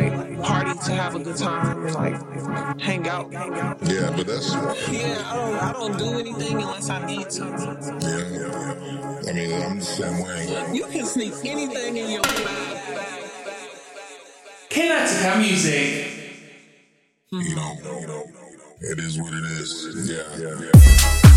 like party to have a good time and like hang out. Yeah, but that's Yeah, I don't I don't do anything unless I need to. yeah. I mean, I'm the same way. You can sneak anything in your bag. Kinetika Music. You know, it is what it is. Yeah, yeah, yeah.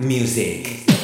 Music.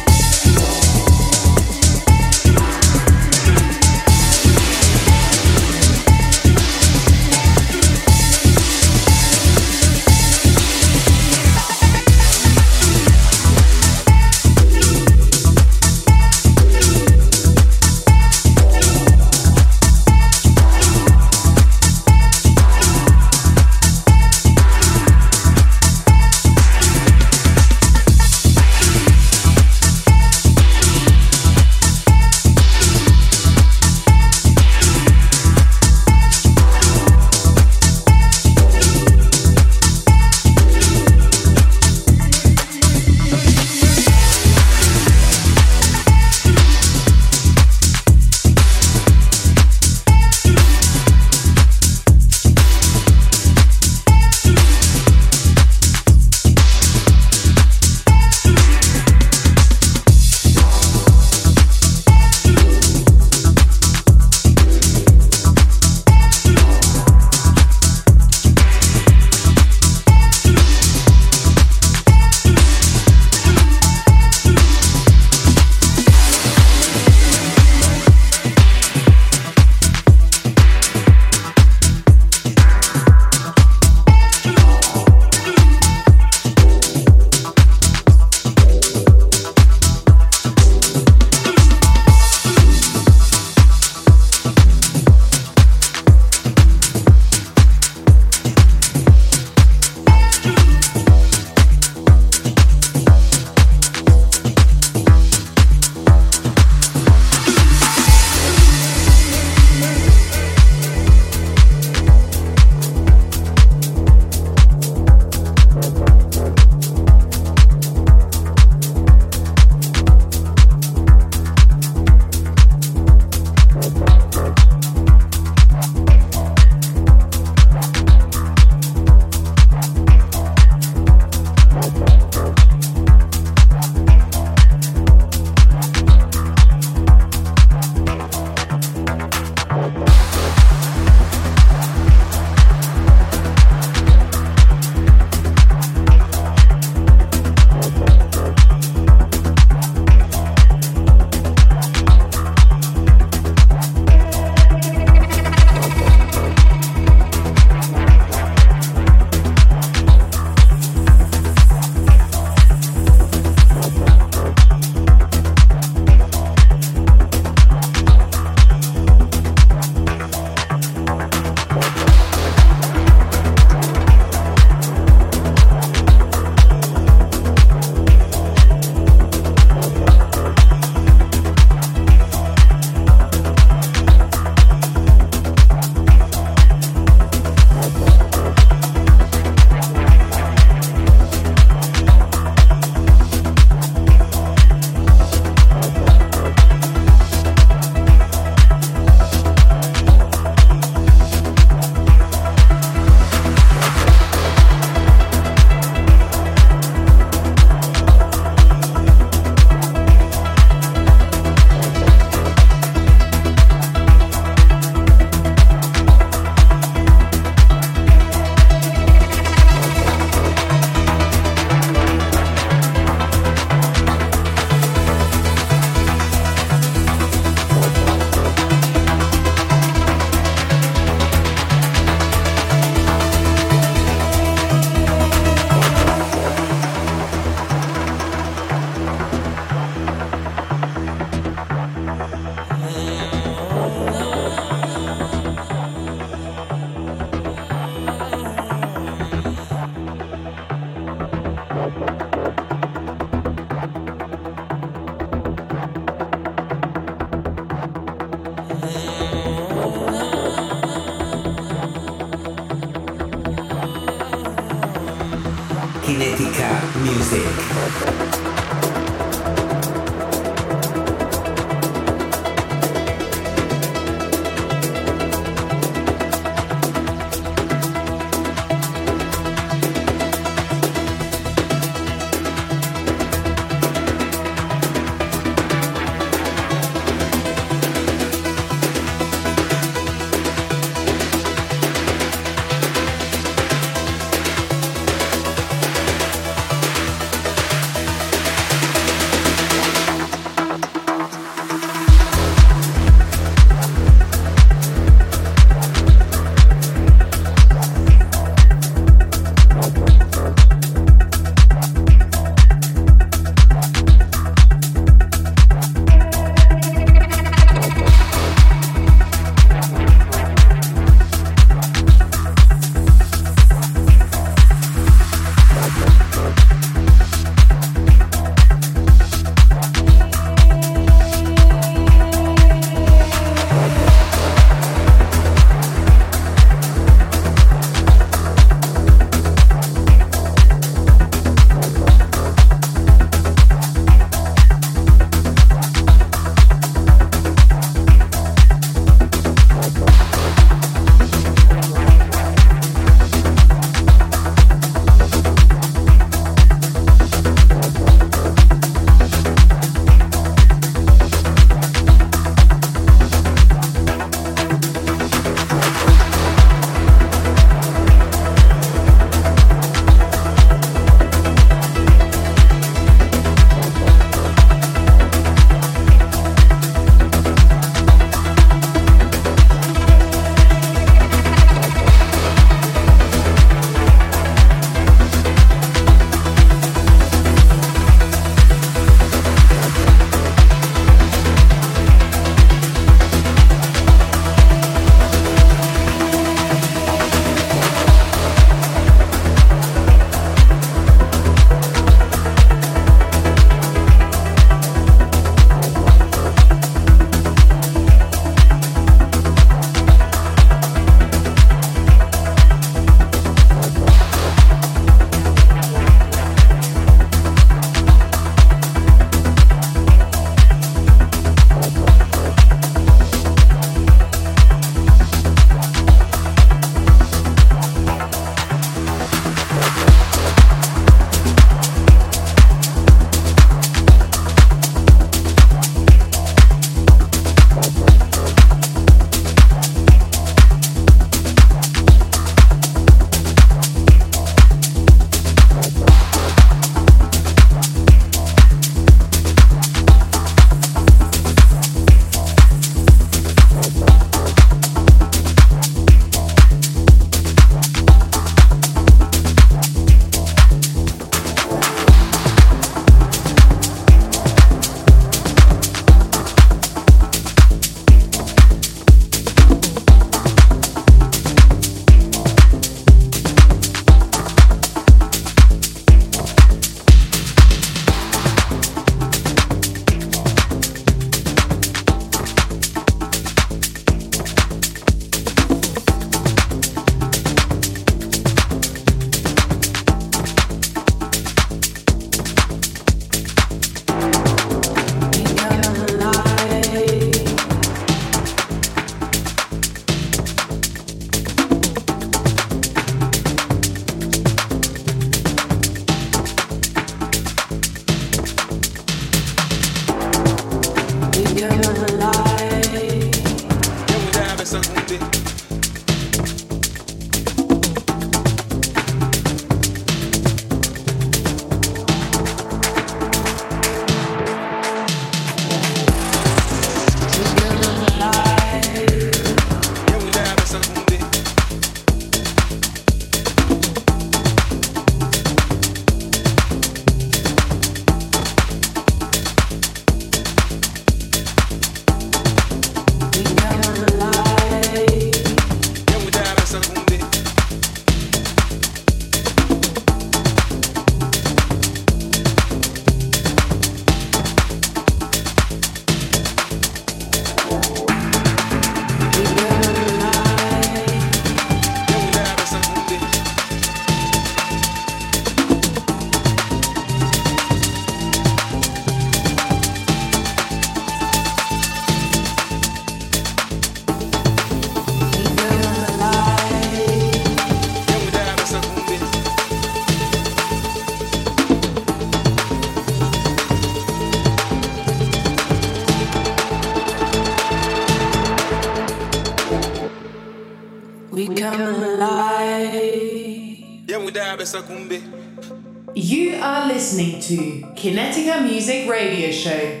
To Kinetika Music Radio Show.